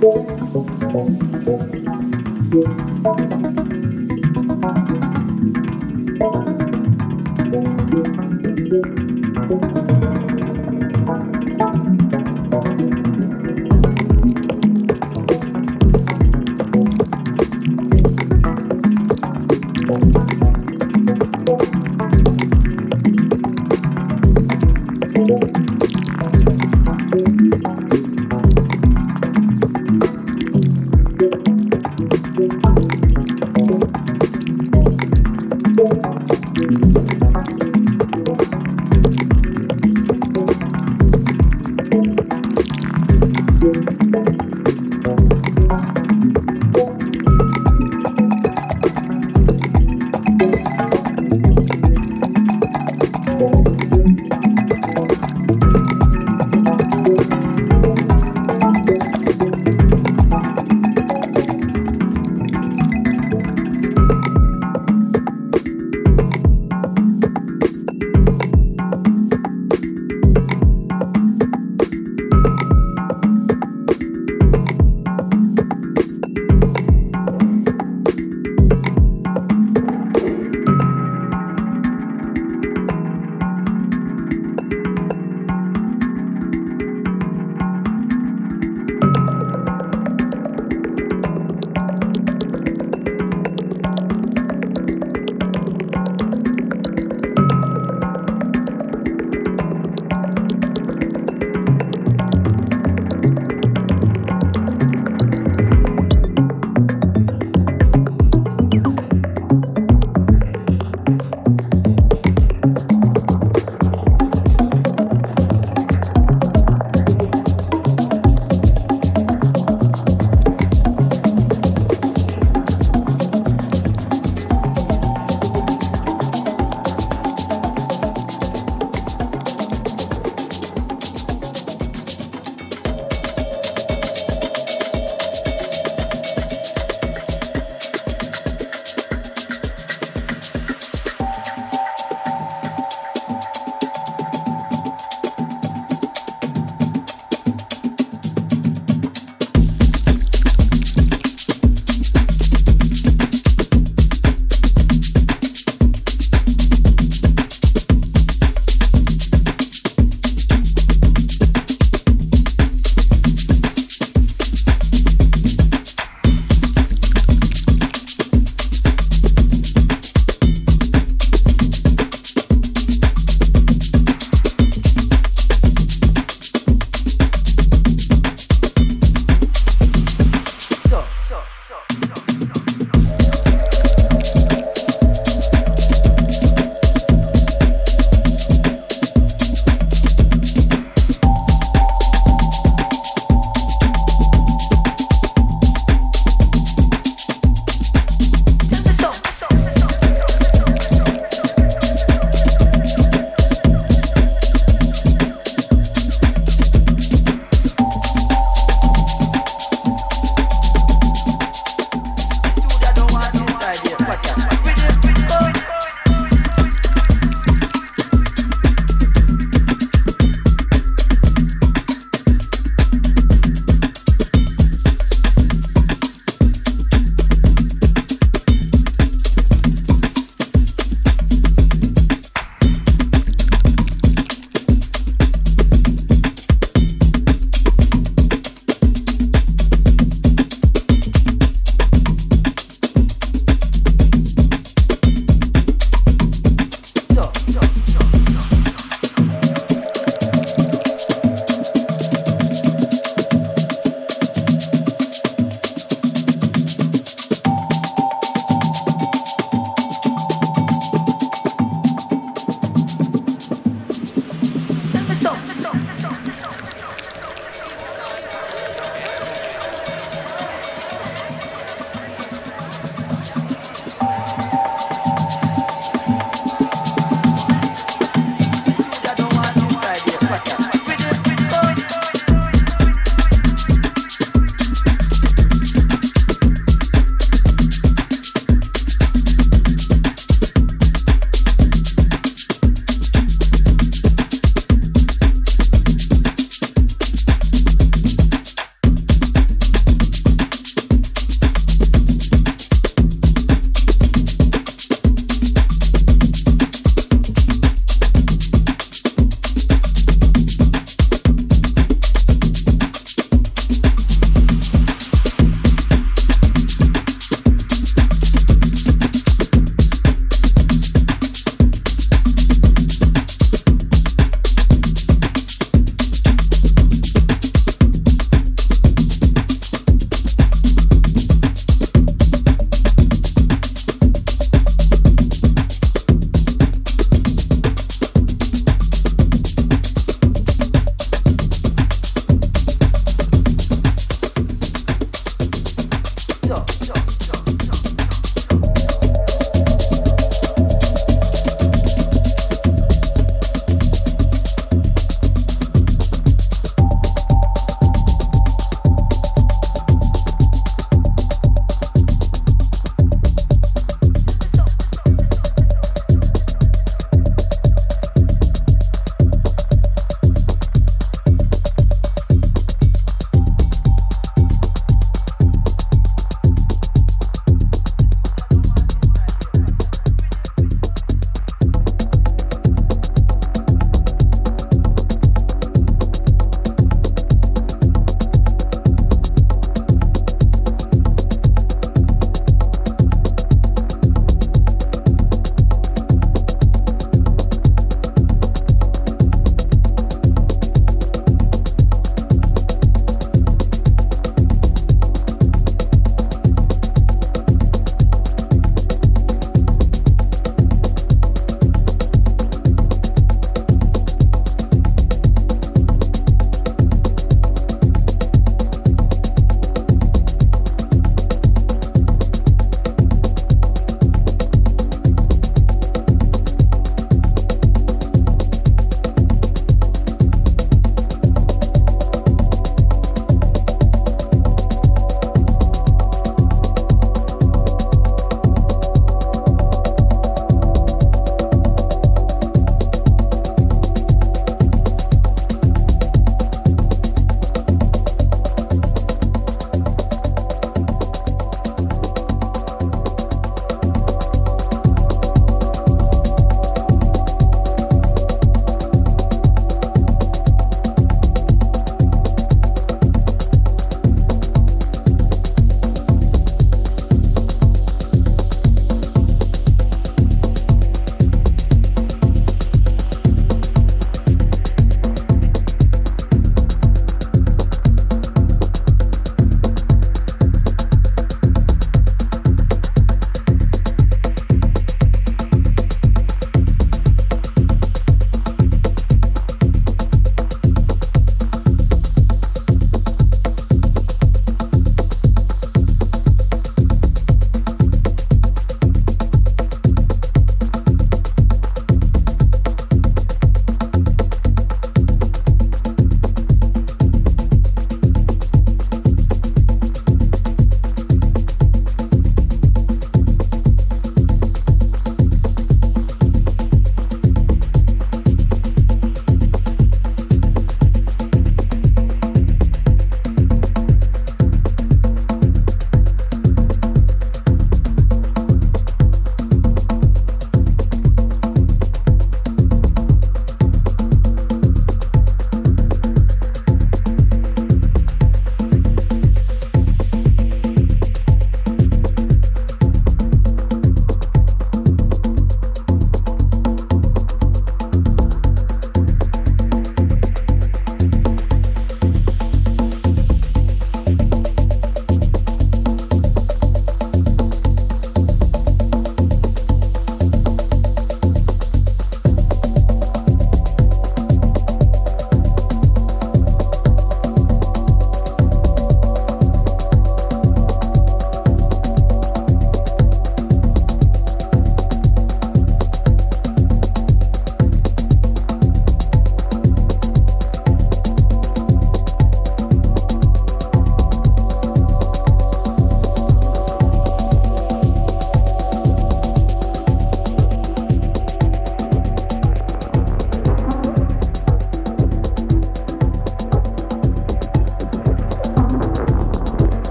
thank you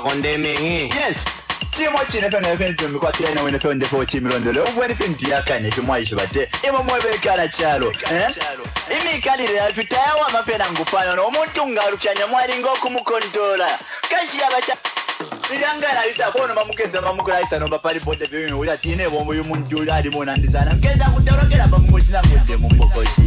kondemenge yes. Chimwe chinepano epentumbi kwatiraina wene peondepa ochimilondolo obwene pintu yakanipi mwayishibate imwe mwebekala chalo imikalire yathu tayawa amapena ngupanono omuntu ngalupyanya mwalinga okumukontola kashiyaba cha irangalalisa kono mamugeza mamukulalisa nomba palipote vyuyu uti atine bombo yumuntu uli alimo nandizana mgeza kutorokela pamungotinangudde mumbokosi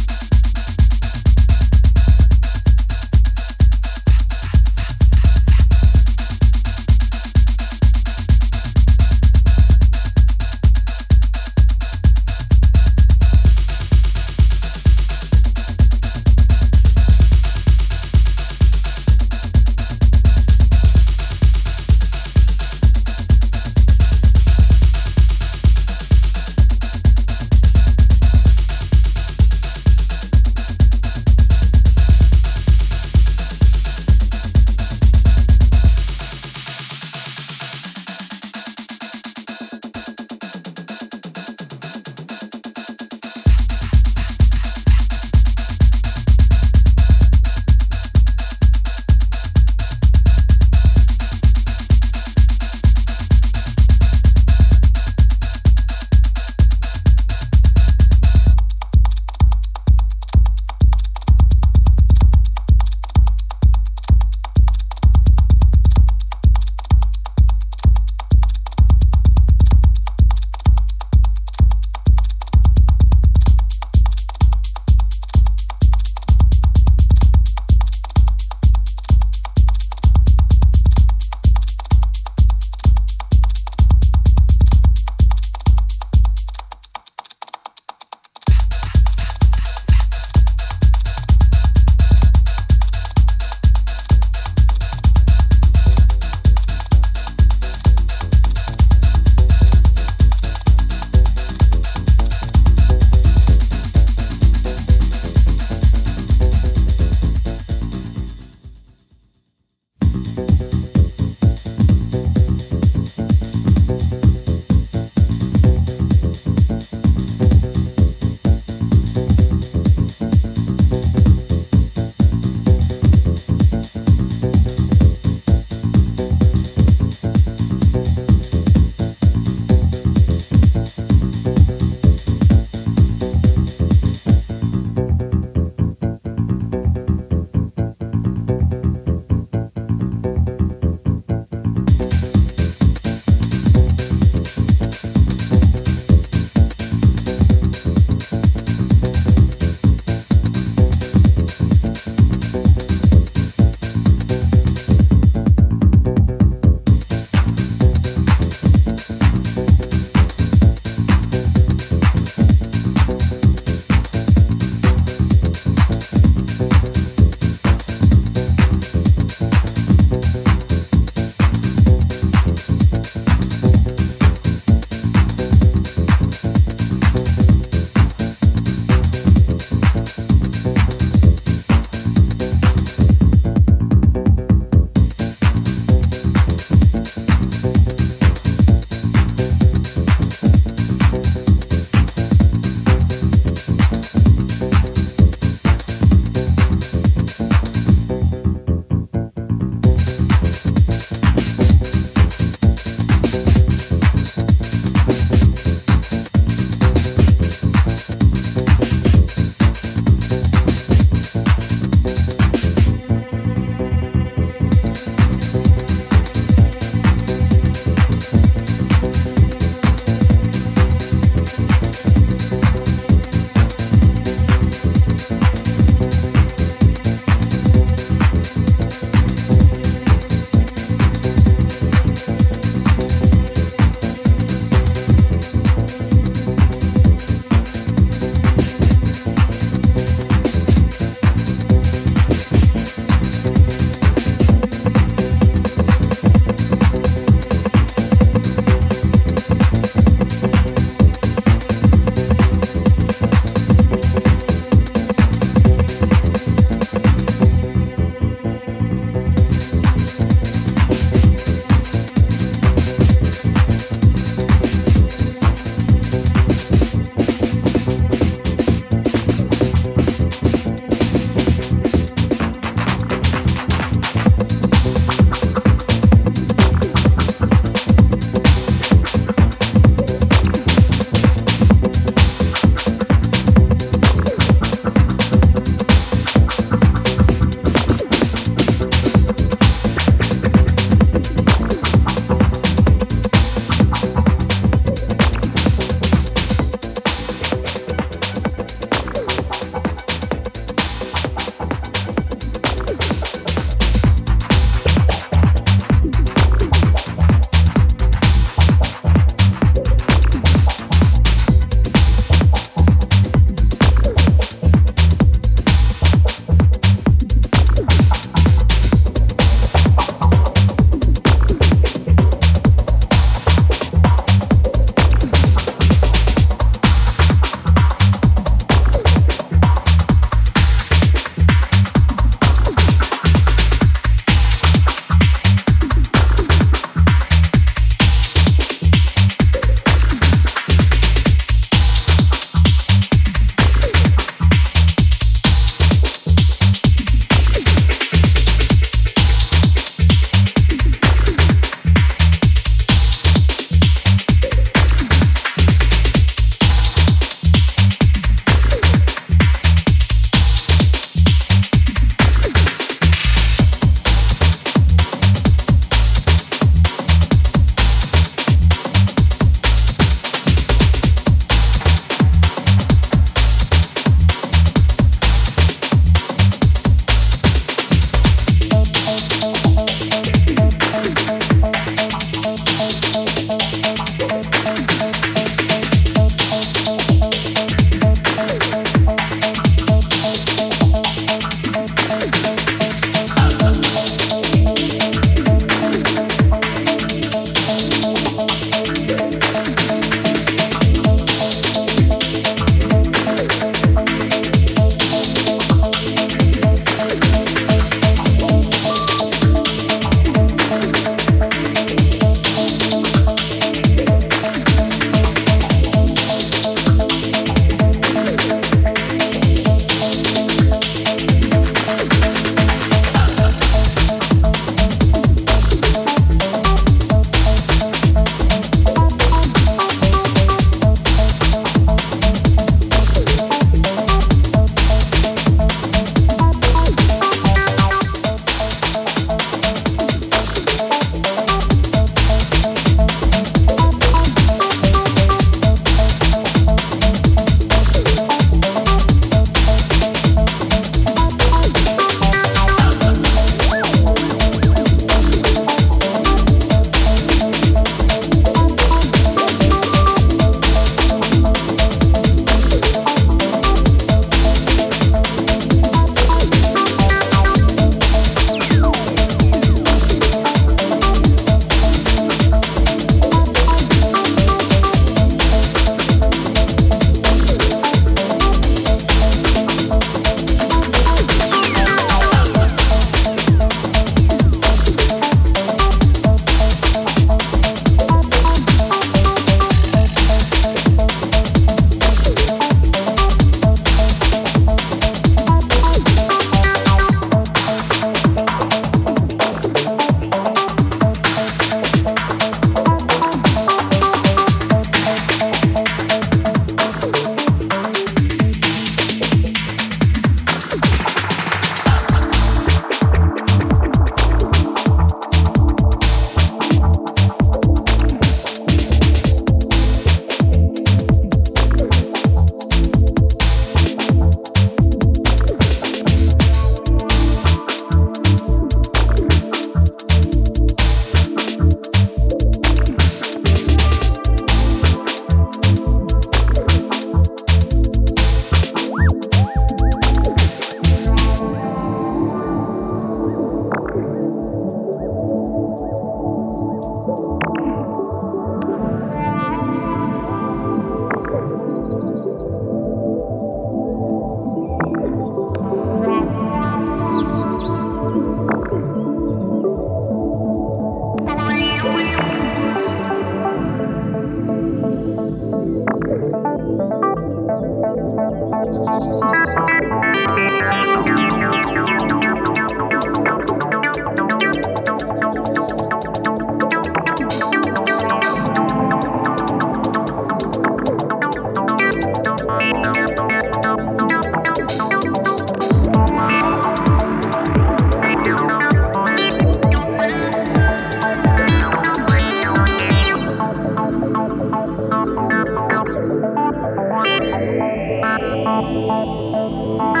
Música